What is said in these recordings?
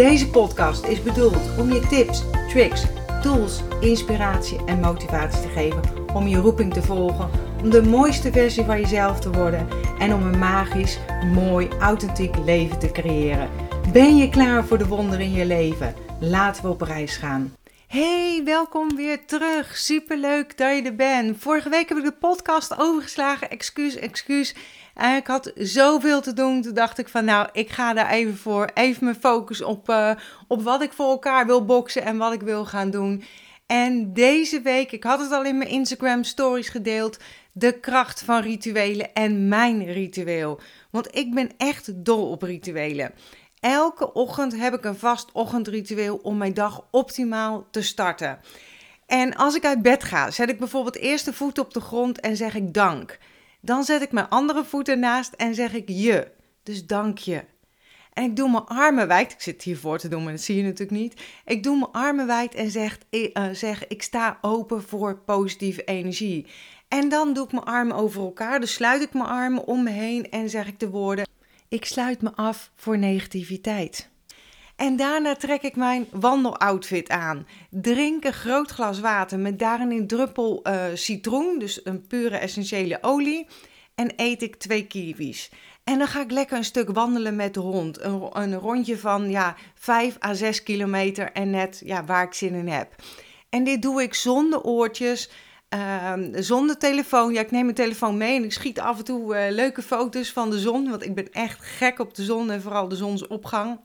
Deze podcast is bedoeld om je tips, tricks, tools, inspiratie en motivatie te geven om je roeping te volgen, om de mooiste versie van jezelf te worden en om een magisch, mooi, authentiek leven te creëren. Ben je klaar voor de wonderen in je leven? Laten we op reis gaan. Hey, welkom weer terug. Superleuk dat je er bent. Vorige week heb ik de podcast overgeslagen. Excuus, excuus. En ik had zoveel te doen. Toen dacht ik van nou, ik ga daar even voor. Even mijn focus op, uh, op wat ik voor elkaar wil boksen en wat ik wil gaan doen. En deze week, ik had het al in mijn Instagram stories gedeeld. De kracht van rituelen en mijn ritueel. Want ik ben echt dol op rituelen. Elke ochtend heb ik een vast ochtendritueel om mijn dag optimaal te starten. En als ik uit bed ga, zet ik bijvoorbeeld eerst de voet op de grond en zeg ik dank. Dan zet ik mijn andere voet ernaast en zeg ik je. Dus dank je. En ik doe mijn armen wijd. Ik zit hiervoor te doen, maar dat zie je natuurlijk niet. Ik doe mijn armen wijd en zeg, uh, zeg ik sta open voor positieve energie. En dan doe ik mijn armen over elkaar. Dus sluit ik mijn armen om me heen en zeg ik de woorden: Ik sluit me af voor negativiteit. En daarna trek ik mijn wandeloutfit aan. Drink een groot glas water met daarin een druppel uh, citroen, dus een pure essentiële olie. En eet ik twee kiwis. En dan ga ik lekker een stuk wandelen met de hond. Een, een rondje van ja, 5 à 6 kilometer en net ja, waar ik zin in heb. En dit doe ik zonder oortjes. Uh, zonder telefoon. Ja, ik neem mijn telefoon mee en ik schiet af en toe uh, leuke foto's van de zon. Want ik ben echt gek op de zon en vooral de zonsopgang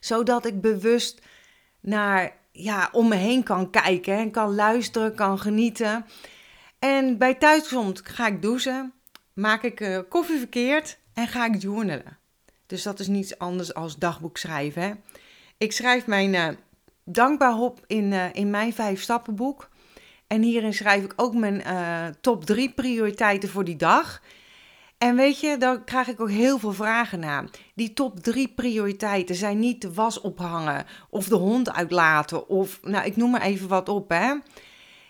zodat ik bewust naar, ja, om me heen kan kijken en kan luisteren, kan genieten. En bij thuiskomst ga ik douchen, maak ik uh, koffie verkeerd en ga ik journalen. Dus dat is niets anders als dagboek schrijven. Hè? Ik schrijf mijn uh, dankbaar op in, in mijn vijf stappenboek. En hierin schrijf ik ook mijn top drie prioriteiten voor die dag. En weet je, daar krijg ik ook heel veel vragen naar. Die top drie prioriteiten zijn niet de was ophangen of de hond uitlaten of, nou, ik noem maar even wat op, hè.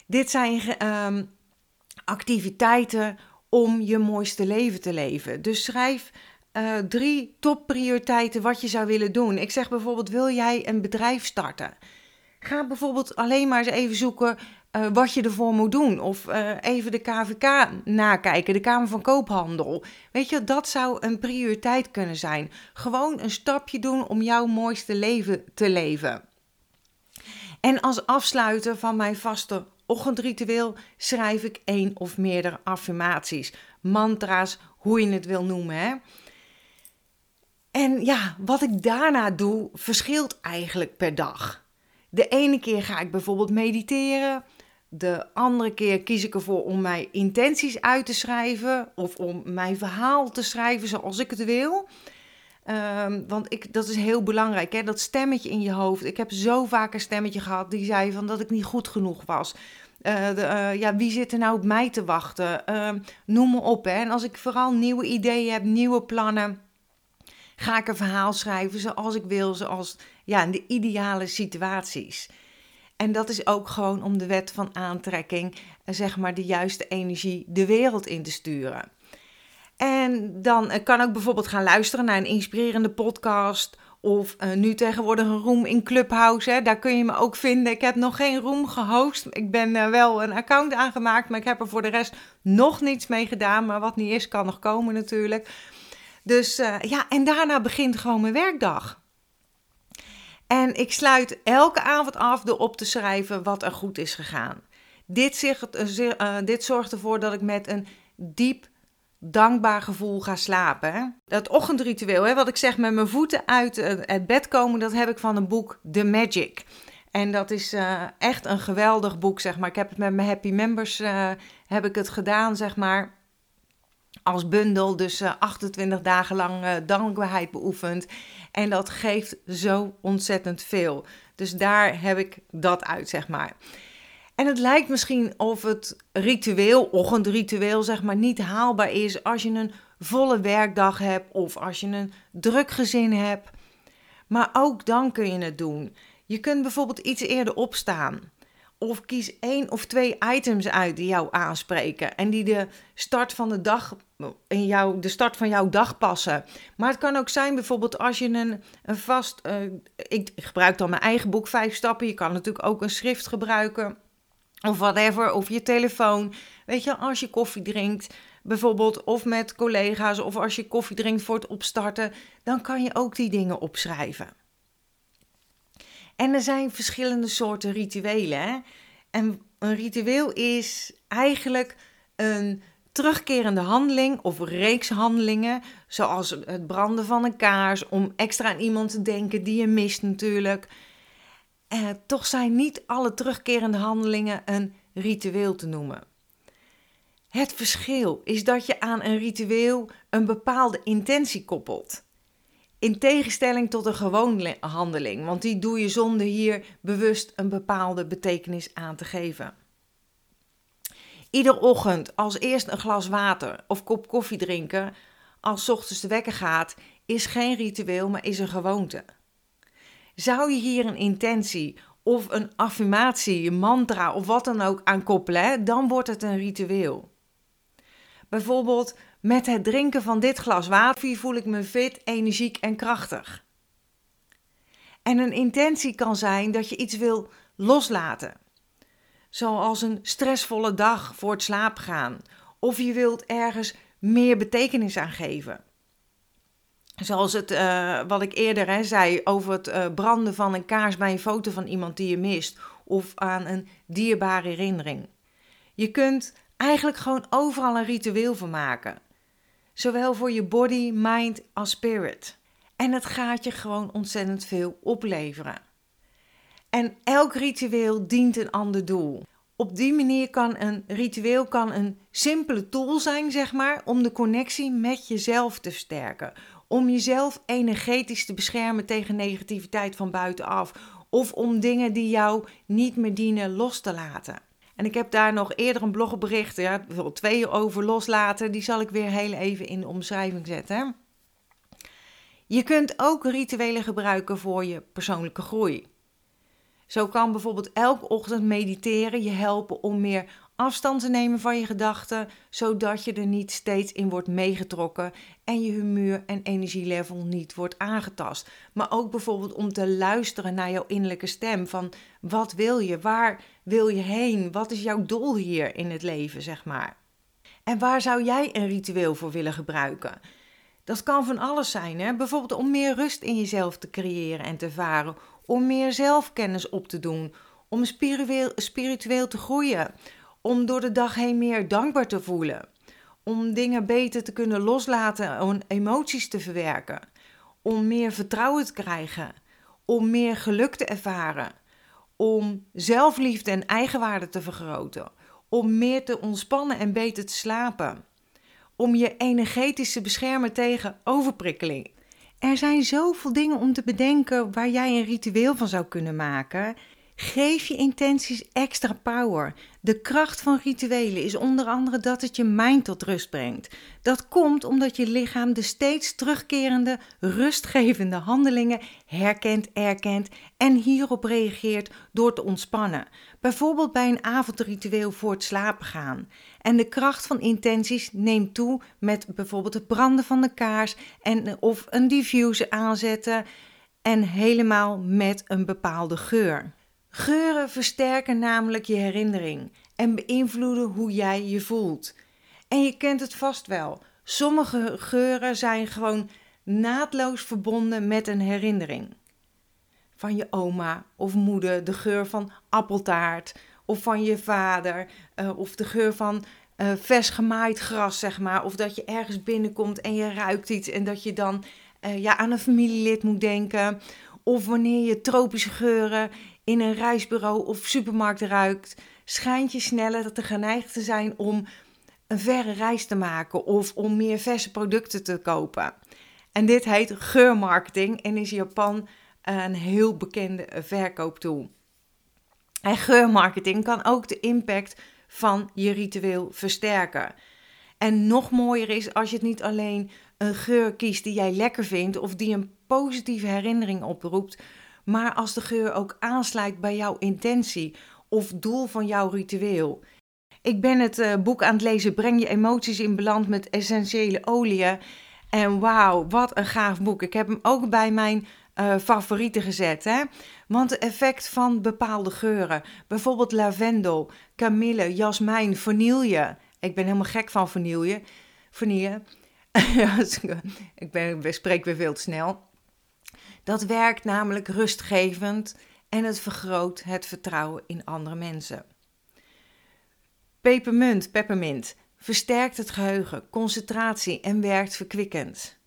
Dit zijn um, activiteiten om je mooiste leven te leven. Dus schrijf uh, drie topprioriteiten wat je zou willen doen. Ik zeg bijvoorbeeld, wil jij een bedrijf starten? Ga bijvoorbeeld alleen maar eens even zoeken uh, wat je ervoor moet doen. Of uh, even de KVK nakijken, de Kamer van Koophandel. Weet je, dat zou een prioriteit kunnen zijn. Gewoon een stapje doen om jouw mooiste leven te leven. En als afsluiter van mijn vaste ochtendritueel schrijf ik één of meerdere affirmaties, mantra's, hoe je het wil noemen. Hè? En ja, wat ik daarna doe, verschilt eigenlijk per dag. De ene keer ga ik bijvoorbeeld mediteren. De andere keer kies ik ervoor om mijn intenties uit te schrijven of om mijn verhaal te schrijven zoals ik het wil. Um, want ik, dat is heel belangrijk, hè? dat stemmetje in je hoofd. Ik heb zo vaak een stemmetje gehad die zei van dat ik niet goed genoeg was. De, uh, ja, wie zit er nou op mij te wachten? Uh, noem me op. Hè? En als ik vooral nieuwe ideeën heb, nieuwe plannen, ga ik een verhaal schrijven zoals ik wil, zoals ja, in de ideale situaties. En dat is ook gewoon om de wet van aantrekking, eh, zeg maar, de juiste energie de wereld in te sturen. En dan eh, kan ik bijvoorbeeld gaan luisteren naar een inspirerende podcast. Of uh, nu tegenwoordig een room in Clubhouse. Daar kun je me ook vinden. Ik heb nog geen room gehost. Ik ben wel een account aangemaakt. Maar ik heb er voor de rest nog niets mee gedaan. Maar wat niet is, kan nog komen natuurlijk. Dus ja, en daarna begint gewoon mijn werkdag. En ik sluit elke avond af door op te schrijven wat er goed is gegaan. Dit, zegt, uh, dit zorgt ervoor dat ik met een diep dankbaar gevoel ga slapen. Dat ochtendritueel, hè, wat ik zeg met mijn voeten uit het bed komen, dat heb ik van een boek The Magic. En dat is echt een geweldig boek, zeg maar. Ik heb het met mijn happy members heb ik het gedaan, zeg maar. Als bundel, dus 28 dagen lang dankbaarheid beoefend. En dat geeft zo ontzettend veel. Dus daar heb ik dat uit, zeg maar. En het lijkt misschien of het ritueel, ochtendritueel, zeg maar, niet haalbaar is als je een volle werkdag hebt of als je een druk gezin hebt. Maar ook dan kun je het doen. Je kunt bijvoorbeeld iets eerder opstaan. Of kies één of twee items uit die jou aanspreken en die de start van de dag in jou, de start van jouw dag passen. Maar het kan ook zijn bijvoorbeeld als je een, een vast. Uh, ik gebruik dan mijn eigen boek Vijf Stappen. Je kan natuurlijk ook een schrift gebruiken. Of whatever, of je telefoon. Weet je, als je koffie drinkt, bijvoorbeeld, of met collega's, of als je koffie drinkt voor het opstarten, dan kan je ook die dingen opschrijven. En er zijn verschillende soorten rituelen. Hè? En een ritueel is eigenlijk een terugkerende handeling of reeks handelingen, zoals het branden van een kaars, om extra aan iemand te denken die je mist natuurlijk. Eh, toch zijn niet alle terugkerende handelingen een ritueel te noemen. Het verschil is dat je aan een ritueel een bepaalde intentie koppelt. In tegenstelling tot een gewone handeling, want die doe je zonder hier bewust een bepaalde betekenis aan te geven. Ieder ochtend als eerst een glas water of kop koffie drinken als ochtends de wekker gaat, is geen ritueel, maar is een gewoonte. Zou je hier een intentie of een affirmatie, een mantra of wat dan ook aan koppelen, dan wordt het een ritueel. Bijvoorbeeld met het drinken van dit glas water voel ik me fit, energiek en krachtig. En een intentie kan zijn dat je iets wil loslaten. Zoals een stressvolle dag voor het slapen gaan. Of je wilt ergens meer betekenis aan geven. Zoals het, uh, wat ik eerder zei over het uh, branden van een kaars bij een foto van iemand die je mist. Of aan een dierbare herinnering. Je kunt eigenlijk gewoon overal een ritueel van maken. Zowel voor je body, mind als spirit. En het gaat je gewoon ontzettend veel opleveren. En elk ritueel dient een ander doel. Op die manier kan een ritueel kan een simpele tool zijn, zeg maar, om de connectie met jezelf te versterken. Om jezelf energetisch te beschermen tegen negativiteit van buitenaf. Of om dingen die jou niet meer dienen los te laten. En ik heb daar nog eerder een blogbericht, ja, twee over loslaten. Die zal ik weer heel even in de omschrijving zetten. Je kunt ook rituelen gebruiken voor je persoonlijke groei. Zo kan bijvoorbeeld elke ochtend mediteren je helpen om meer afstand te nemen van je gedachten, zodat je er niet steeds in wordt meegetrokken en je humeur en energielevel niet wordt aangetast. Maar ook bijvoorbeeld om te luisteren naar jouw innerlijke stem van wat wil je, waar wil je heen, wat is jouw doel hier in het leven, zeg maar. En waar zou jij een ritueel voor willen gebruiken? Dat kan van alles zijn, hè? bijvoorbeeld om meer rust in jezelf te creëren en te ervaren, om meer zelfkennis op te doen, om spiritueel te groeien, om door de dag heen meer dankbaar te voelen, om dingen beter te kunnen loslaten en emoties te verwerken, om meer vertrouwen te krijgen, om meer geluk te ervaren, om zelfliefde en eigenwaarde te vergroten, om meer te ontspannen en beter te slapen, om je energetisch te beschermen tegen overprikkeling. Er zijn zoveel dingen om te bedenken waar jij een ritueel van zou kunnen maken. Geef je intenties extra power. De kracht van rituelen is onder andere dat het je mind tot rust brengt. Dat komt omdat je lichaam de steeds terugkerende, rustgevende handelingen herkent, erkent en hierop reageert door te ontspannen. Bijvoorbeeld bij een avondritueel voor het slapen gaan. En de kracht van intenties neemt toe met bijvoorbeeld het branden van de kaars en, of een diffuser aanzetten en helemaal met een bepaalde geur. Geuren versterken namelijk je herinnering en beïnvloeden hoe jij je voelt. En je kent het vast wel. Sommige geuren zijn gewoon naadloos verbonden met een herinnering. Van je oma of moeder, de geur van appeltaart, of van je vader, uh, of de geur van uh, vers gemaaid gras, zeg maar. Of dat je ergens binnenkomt en je ruikt iets en dat je dan uh, ja, aan een familielid moet denken. Of wanneer je tropische geuren in een reisbureau of supermarkt ruikt, schijnt je sneller te geneigd te zijn om een verre reis te maken of om meer verse producten te kopen. En dit heet geurmarketing en is in Japan een heel bekende verkooptool. En geurmarketing kan ook de impact van je ritueel versterken. En nog mooier is als je het niet alleen een geur kiest die jij lekker vindt of die een positieve herinnering oproept, maar als de geur ook aansluit bij jouw intentie of doel van jouw ritueel. Ik ben het uh, boek aan het lezen Breng je emoties in balans met essentiële oliën. En wauw, wat een gaaf boek. Ik heb hem ook bij mijn uh, favorieten gezet. Hè? Want het effect van bepaalde geuren, bijvoorbeeld lavendel, kamille, jasmijn, vanille. Ik ben helemaal gek van vanille. Vanille. ik, ben, ik spreek weer veel te snel. Dat werkt namelijk rustgevend en het vergroot het vertrouwen in andere mensen. Pepermunt, peppermint, versterkt het geheugen, concentratie en werkt verkwikkend.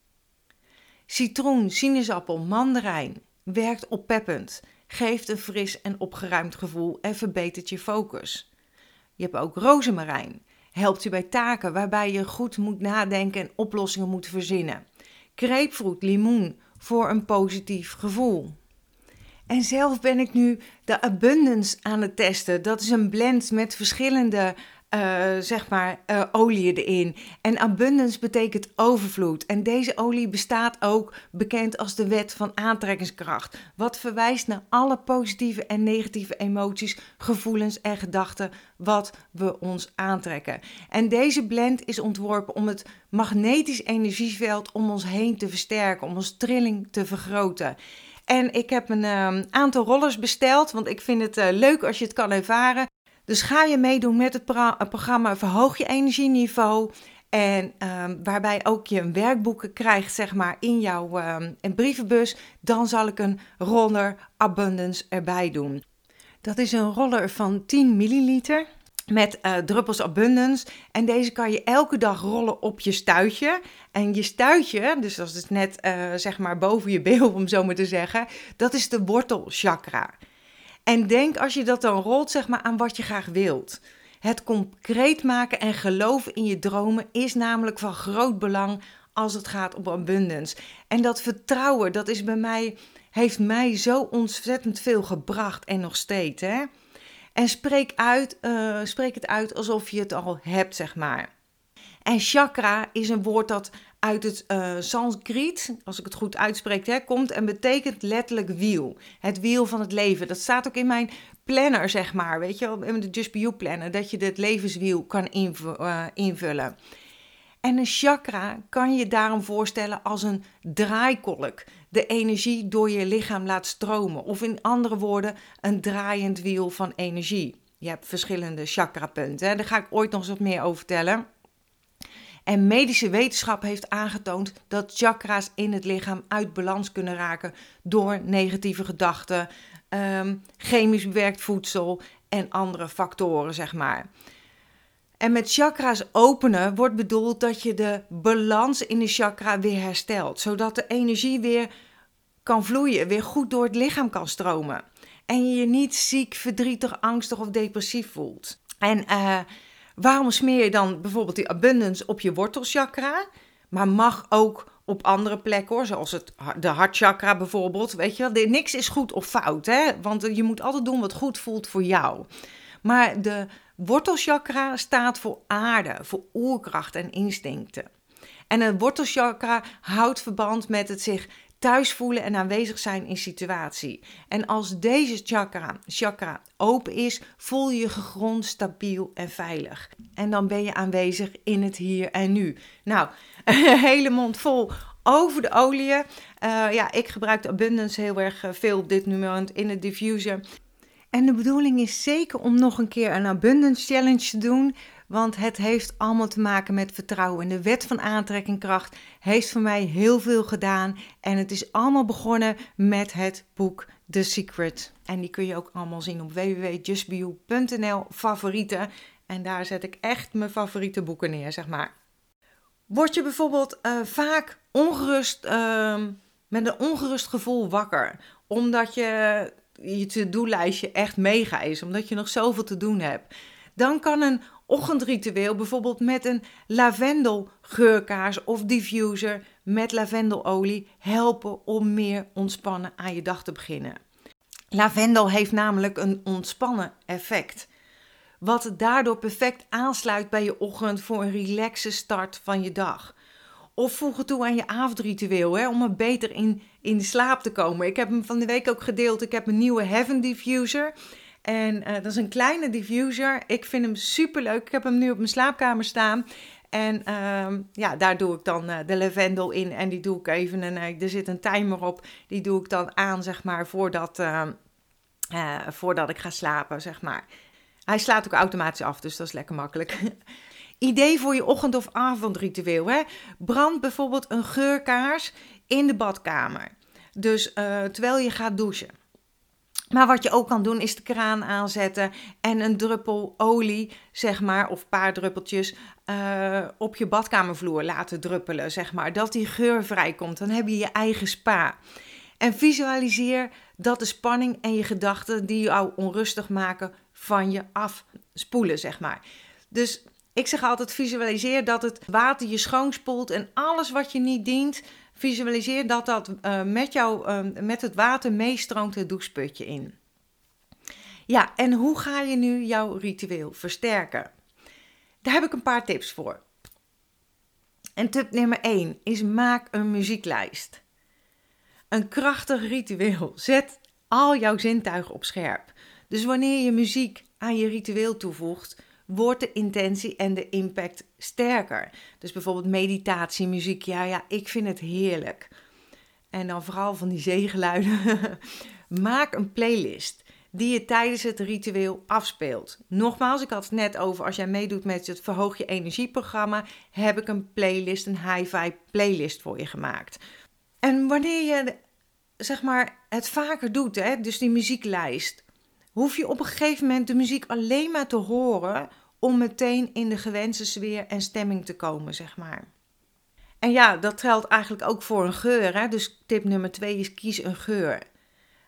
Citroen, sinaasappel, mandarijn werkt oppeppend, geeft een fris en opgeruimd gevoel en verbetert je focus. Je hebt ook rozemarijn, helpt je bij taken waarbij je goed moet nadenken en oplossingen moet verzinnen. Grapefruit, limoen voor een positief gevoel. En zelf ben ik nu de Abundance aan het testen. Dat is een blend met verschillende uh, zeg maar, uh, olie erin. En abundance betekent overvloed. En deze olie bestaat ook bekend als de wet van aantrekkingskracht. Wat verwijst naar alle positieve en negatieve emoties, gevoelens en gedachten wat we ons aantrekken. En deze blend is ontworpen om het magnetisch energieveld om ons heen te versterken, om ons trilling te vergroten. En ik heb een um, aantal rollers besteld, want ik vind het uh, leuk als je het kan ervaren. Dus ga je meedoen met het programma Verhoog je energieniveau. En um, waarbij ook je een werkboeken krijgt, zeg maar, in jouw um, brievenbus. Dan zal ik een roller Abundance erbij doen. Dat is een roller van 10 milliliter met uh, druppels Abundance. En deze kan je elke dag rollen op je stuitje. En je stuitje, dus dat is net uh, zeg maar boven je beel, om zo maar te zeggen, dat is de wortelchakra. En denk als je dat dan rolt, zeg maar, aan wat je graag wilt. Het concreet maken en geloven in je dromen is namelijk van groot belang als het gaat om abundance. En dat vertrouwen, dat is bij mij, heeft mij zo ontzettend veel gebracht en nog steeds. Hè? En spreek, uit, uh, spreek het uit alsof je het al hebt, zeg maar. En chakra is een woord dat uit het uh, Sanskriet, als ik het goed uitspreek, hè, komt en betekent letterlijk wiel. Het wiel van het leven. Dat staat ook in mijn planner, zeg maar, weet je in de Just Be You planner, dat je het levenswiel kan uh, invullen. En een chakra kan je daarom voorstellen als een draaikolk. De energie door je lichaam laat stromen. Of in andere woorden, een draaiend wiel van energie. Je hebt verschillende chakrapunten. Daar ga ik ooit nog eens wat meer over vertellen. En medische wetenschap heeft aangetoond dat chakra's in het lichaam uit balans kunnen raken door negatieve gedachten, um, chemisch bewerkt voedsel en andere factoren, zeg maar. En met chakra's openen wordt bedoeld dat je de balans in de chakra weer herstelt, zodat de energie weer kan vloeien, weer goed door het lichaam kan stromen. En je je niet ziek, verdrietig, angstig of depressief voelt. En uh, Waarom smeer je dan bijvoorbeeld die abundance op je wortelchakra? Maar mag ook op andere plekken hoor, zoals het, de hartchakra bijvoorbeeld. Weet je wel, niks is goed of fout, hè? want je moet altijd doen wat goed voelt voor jou. Maar de wortelchakra staat voor aarde, voor oerkracht en instincten. En een wortelchakra houdt verband met het zich thuis voelen en aanwezig zijn in situatie. En als deze chakra, chakra open is, voel je je gegrond, stabiel en veilig. En dan ben je aanwezig in het hier en nu. Nou, een hele mond vol over de olie. Uh, ja, ik gebruik de Abundance heel erg eh, veel op dit moment in het diffuser. En de bedoeling is zeker om nog een keer een Abundance Challenge te doen. Want het heeft allemaal te maken met vertrouwen. En de wet van aantrekkingkracht heeft voor mij heel veel gedaan. En het is allemaal begonnen met het boek The Secret. En die kun je ook allemaal zien op www.justbeyou.nl favorieten. En daar zet ik echt mijn favoriete boeken neer, zeg maar. Word je bijvoorbeeld uh, vaak ongerust, uh, met een ongerust gevoel wakker, omdat je je to-do-lijstje echt mega is, omdat je nog zoveel te doen hebt, dan kan een ochtendritueel, bijvoorbeeld met een lavendelgeurkaars of diffuser met lavendelolie, helpen om meer ontspannen aan je dag te beginnen. Lavendel heeft namelijk een ontspannen effect. Wat daardoor perfect aansluit bij je ochtend voor een relaxe start van je dag. Of voeg het toe aan je avondritueel hè, om er beter in, in slaap te komen. Ik heb hem van de week ook gedeeld. Ik heb een nieuwe Heaven Diffuser. En uh, dat is een kleine diffuser. Ik vind hem super leuk. Ik heb hem nu op mijn slaapkamer staan. En uh, ja, daar doe ik dan uh, de lavendel in. En die doe ik even. En uh, er zit een timer op. Die doe ik dan aan, zeg maar, voordat, ehm, voordat ik ga slapen, zeg maar. Hij slaat ook automatisch af, dus dat is lekker makkelijk. Idee voor je ochtend- of avondritueel. Hè? Brand bijvoorbeeld een geurkaars in de badkamer. Dus terwijl je gaat douchen. Maar wat je ook kan doen is de kraan aanzetten en een druppel olie, zeg maar, of een paar druppeltjes uh, op je badkamervloer laten druppelen, zeg maar. Dat die geur vrijkomt. Dan heb je je eigen spa. En visualiseer dat de spanning en je gedachten die jou onrustig maken van je afspoelen, zeg maar. Dus ik zeg altijd: visualiseer dat het water je schoonspoelt en alles wat je niet dient, Visualiseer dat dat uh, met, jou, uh, met het water meestroomt het doucheputje in. Ja, en hoe ga je nu jouw ritueel versterken? Daar heb ik een paar tips voor. En tip nummer 1 is maak een muzieklijst. Een krachtig ritueel. Zet al jouw zintuigen op scherp. Dus wanneer je muziek aan je ritueel toevoegt, wordt de intentie en de impact sterker. Dus bijvoorbeeld meditatie, ja, ja, ik vind het heerlijk. En dan vooral van die zeegeluiden. Maak een playlist die je tijdens het ritueel afspeelt. Nogmaals, ik had het net over als jij meedoet met het Verhoog je Energieprogramma, heb ik een playlist, een hi-fi playlist voor je gemaakt. En wanneer je zeg maar, het vaker doet, hè, dus die muzieklijst, hoef je op een gegeven moment de muziek alleen maar te horen om meteen in de gewenste sfeer en stemming te komen, zeg maar. En ja, dat geldt eigenlijk ook voor een geur. Hè? Dus tip nummer twee is kies een geur.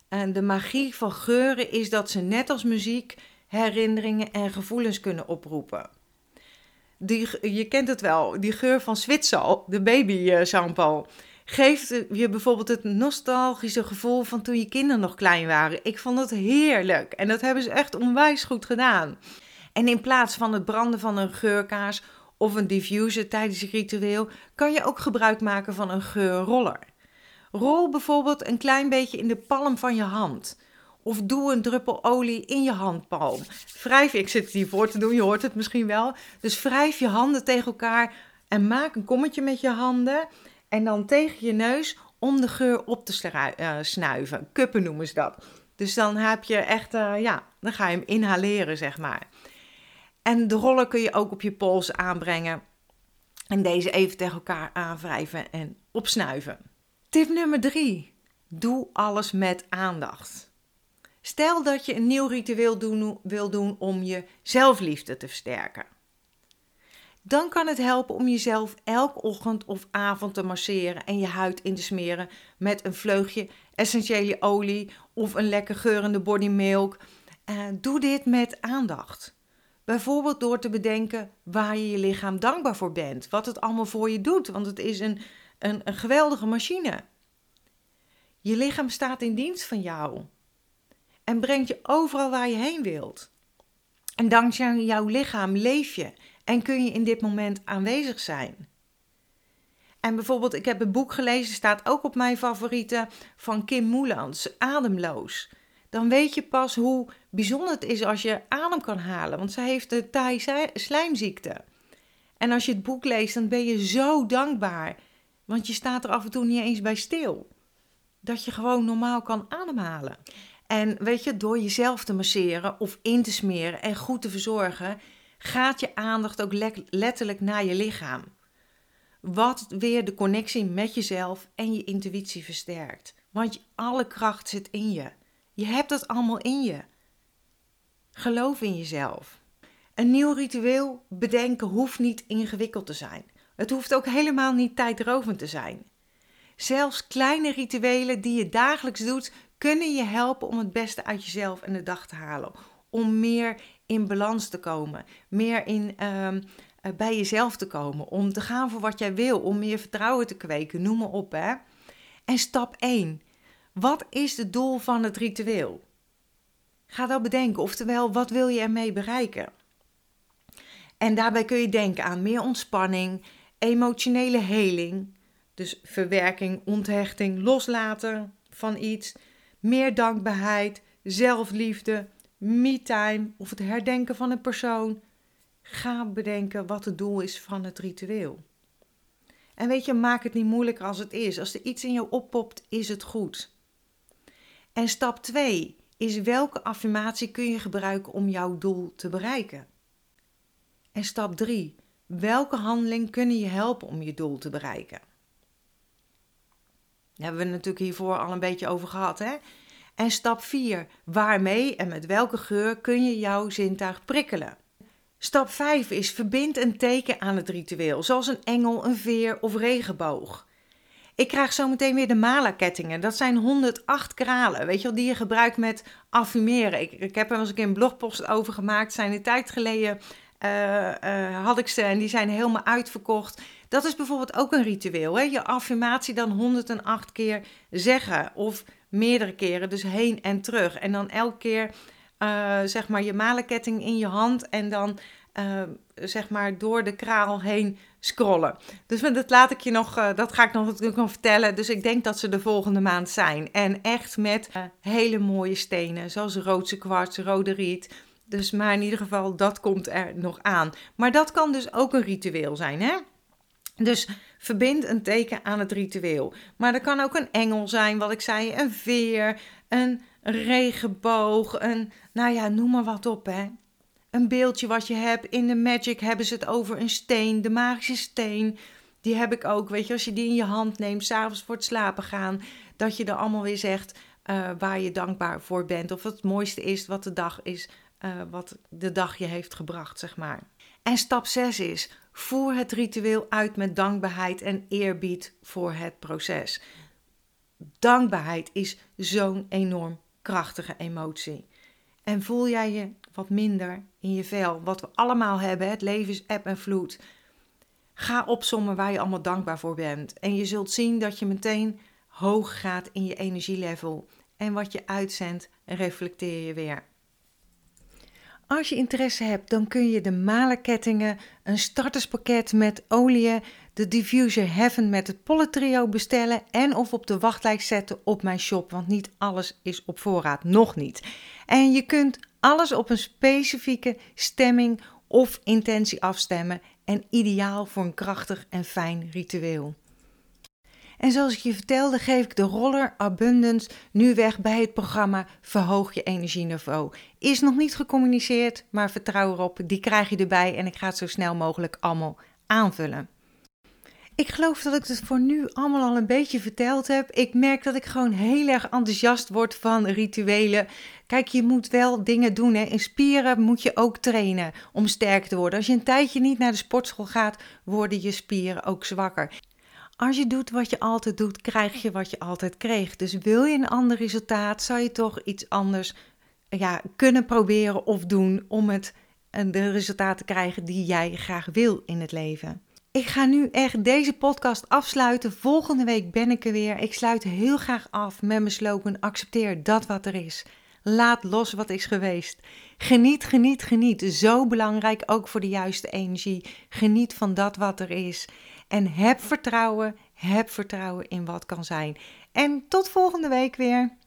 En de magie van geuren is dat ze net als muziek herinneringen en gevoelens kunnen oproepen. Die, je kent het wel, die geur van Zwitsal, de baby shampoo, geeft je bijvoorbeeld het nostalgische gevoel van toen je kinderen nog klein waren. Ik vond het heerlijk en dat hebben ze echt onwijs goed gedaan. En in plaats van het branden van een geurkaars of een diffuser tijdens je ritueel, kan je ook gebruik maken van een geurroller. Rol bijvoorbeeld een klein beetje in de palm van je hand. Of doe een druppel olie in je handpalm. Wrijf, ik zit hier voor te doen, je hoort het misschien wel. Dus wrijf je handen tegen elkaar en maak een kommetje met je handen. En dan tegen je neus om de geur op te eh, snuiven. Kuppen noemen ze dat. Dus dan heb je echt, uh, ja, dan ga je hem inhaleren, zeg maar. En de rollen kun je ook op je pols aanbrengen. En deze even tegen elkaar aanwrijven en opsnuiven. Tip nummer 3. Doe alles met aandacht. Stel dat je een nieuw ritueel wil doen om je zelfliefde te versterken. Dan kan het helpen om jezelf elke ochtend of avond te masseren en je huid in te smeren met een vleugje essentiële olie of een lekker geurende body milk. Uh, doe dit met aandacht. Bijvoorbeeld door te bedenken waar je je lichaam dankbaar voor bent. Wat het allemaal voor je doet. Want het is een, een, een geweldige machine. Je lichaam staat in dienst van jou. En brengt je overal waar je heen wilt. En dankzij jouw lichaam leef je en kun je in dit moment aanwezig zijn. En bijvoorbeeld, ik heb een boek gelezen, staat ook op mijn favorieten, van Kim Moelans, Ademloos dan weet je pas hoe bijzonder het is als je adem kan halen. Want zij heeft de Thai-slijmziekte. En als je het boek leest, dan ben je zo dankbaar. Want je staat er af en toe niet eens bij stil. Dat je gewoon normaal kan ademhalen. En weet je, door jezelf te masseren of in te smeren en goed te verzorgen, gaat je aandacht ook letterlijk naar je lichaam. Wat weer de connectie met jezelf en je intuïtie versterkt. Want alle kracht zit in je. Je hebt het allemaal in je. Geloof in jezelf. Een nieuw ritueel bedenken hoeft niet ingewikkeld te zijn. Het hoeft ook helemaal niet tijdrovend te zijn. Zelfs kleine rituelen die je dagelijks doet, kunnen je helpen om het beste uit jezelf en de dag te halen. Om meer in balans te komen, meer in, ehm, eh, bij jezelf te komen, om te gaan voor wat jij wil, om meer vertrouwen te kweken, noem maar op. Hè? En stap 1. Wat is het doel van het ritueel? Ga dat bedenken, oftewel, wat wil je ermee bereiken? En daarbij kun je denken aan meer ontspanning, emotionele heling, dus verwerking, onthechting, loslaten van iets, meer dankbaarheid, zelfliefde, me-time of het herdenken van een persoon. Ga bedenken wat het doel is van het ritueel. En weet je, maak het niet moeilijker als het is. Als er iets in je oppopt, is het goed. En stap 2 is welke affirmatie kun je gebruiken om jouw doel te bereiken? En stap 3, welke handeling kunnen je helpen om je doel te bereiken? Daar hebben we natuurlijk hiervoor al een beetje over gehad. Hè? En stap 4, waarmee en met welke geur kun je jouw zintuig prikkelen? Stap 5 is verbind een teken aan het ritueel, zoals een engel, een veer of regenboog. Ik krijg zo meteen weer de Mala-kettingen. Dat zijn 108 kralen, weet je wel, die je gebruikt met affirmeren. Ik, ik heb er eens een keer een blogpost over gemaakt. Zijn een tijd geleden uh, uh, had ik ze en die zijn helemaal uitverkocht. Dat is bijvoorbeeld ook een ritueel. Hè? Je affirmatie dan 108 keer zeggen of meerdere keren, dus heen en terug. En dan elke keer uh, zeg maar je malenketting in je hand en dan zeg maar door de kraal heen scrollen. Dus dat laat ik je nog, uh, dat ga ik nog, nog vertellen. Dus ik denk dat ze de volgende maand zijn. En echt met hele mooie stenen, zoals roodse kwarts, rode riet. Dus maar in ieder geval, dat komt er nog aan. Maar dat kan dus ook een ritueel zijn, hè? Dus verbind een teken aan het ritueel. Maar dat kan ook een engel zijn, wat ik zei, een veer, een regenboog, een, nou ja, noem maar wat op, hè. Een beeldje wat je hebt. In de Magic hebben ze het over een steen, de magische steen. Die heb ik ook, weet je, als je die in je hand neemt, s'avonds voor het slapen gaan, dat je er allemaal weer zegt uh, waar je dankbaar voor bent. Of het mooiste is wat de dag is, uh, wat de dag je heeft gebracht, zeg maar. En stap 6 is, voer het ritueel uit met dankbaarheid en eerbied voor het proces. Dankbaarheid is zo'n enorm krachtige emotie. En voel jij je wat minder in je vel, wat we allemaal hebben, het leven is eb en vloed. Ga opzommen waar je allemaal dankbaar voor bent. En je zult zien dat je meteen hoog gaat in je energielevel. En wat je uitzendt, reflecteer je weer. Als je interesse hebt, dan kun je de malenkettingen, een starterspakket met olie, de Diffuser Heaven met het Polletrio bestellen en of op de wachtlijst zetten op mijn shop, want niet alles is op voorraad, nog niet. En je kunt alles op een specifieke stemming of intentie afstemmen en ideaal voor een krachtig en fijn ritueel. En zoals ik je vertelde, geef ik de roller Abundance nu weg bij het programma Verhoog je energieniveau. Is nog niet gecommuniceerd, maar vertrouw erop, die krijg je erbij en ik ga het zo snel mogelijk allemaal aanvullen. Ik geloof dat ik het voor nu allemaal al een beetje verteld heb. Ik merk dat ik gewoon heel erg enthousiast word van rituelen. Kijk, je moet wel dingen doen. Hè. In spieren moet je ook trainen om sterk te worden. Als je een tijdje niet naar de sportschool gaat, worden je spieren ook zwakker. Als je doet wat je altijd doet, krijg je wat je altijd kreeg. Dus wil je een ander resultaat, zou je toch iets anders ja, kunnen proberen of doen om het, de resultaten te krijgen die jij graag wil in het leven. Ik ga nu echt deze podcast afsluiten. Volgende week ben ik er weer. Ik sluit heel graag af met mijn slogan: accepteer dat wat er is. Laat los wat is geweest. Geniet, geniet, geniet. Zo belangrijk ook voor de juiste energie. Geniet van dat wat er is. En heb vertrouwen, heb vertrouwen in wat kan zijn. En tot volgende week weer.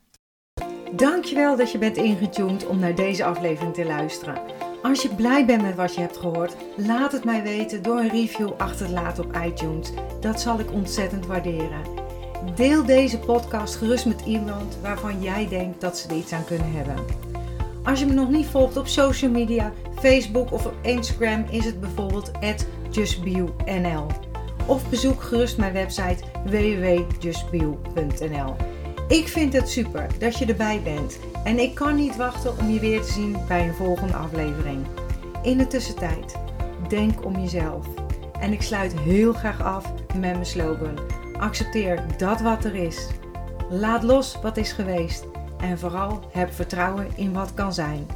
Dankjewel dat je bent ingetuned om naar deze aflevering te luisteren. Als je blij bent met wat je hebt gehoord, laat het mij weten door een review achter te laten op iTunes. Dat zal ik ontzettend waarderen. Deel deze podcast gerust met iemand waarvan jij denkt dat ze er iets aan kunnen hebben. Als je me nog niet volgt op social media, Facebook of op Instagram, is het bijvoorbeeld justbionl. Of bezoek gerust mijn website www.justbio.nl. Ik vind het super dat je erbij bent en ik kan niet wachten om je weer te zien bij een volgende aflevering. In de tussentijd, denk om jezelf. En ik sluit heel graag af met mijn slogan: accepteer dat wat er is. Laat los wat is geweest en vooral heb vertrouwen in wat kan zijn.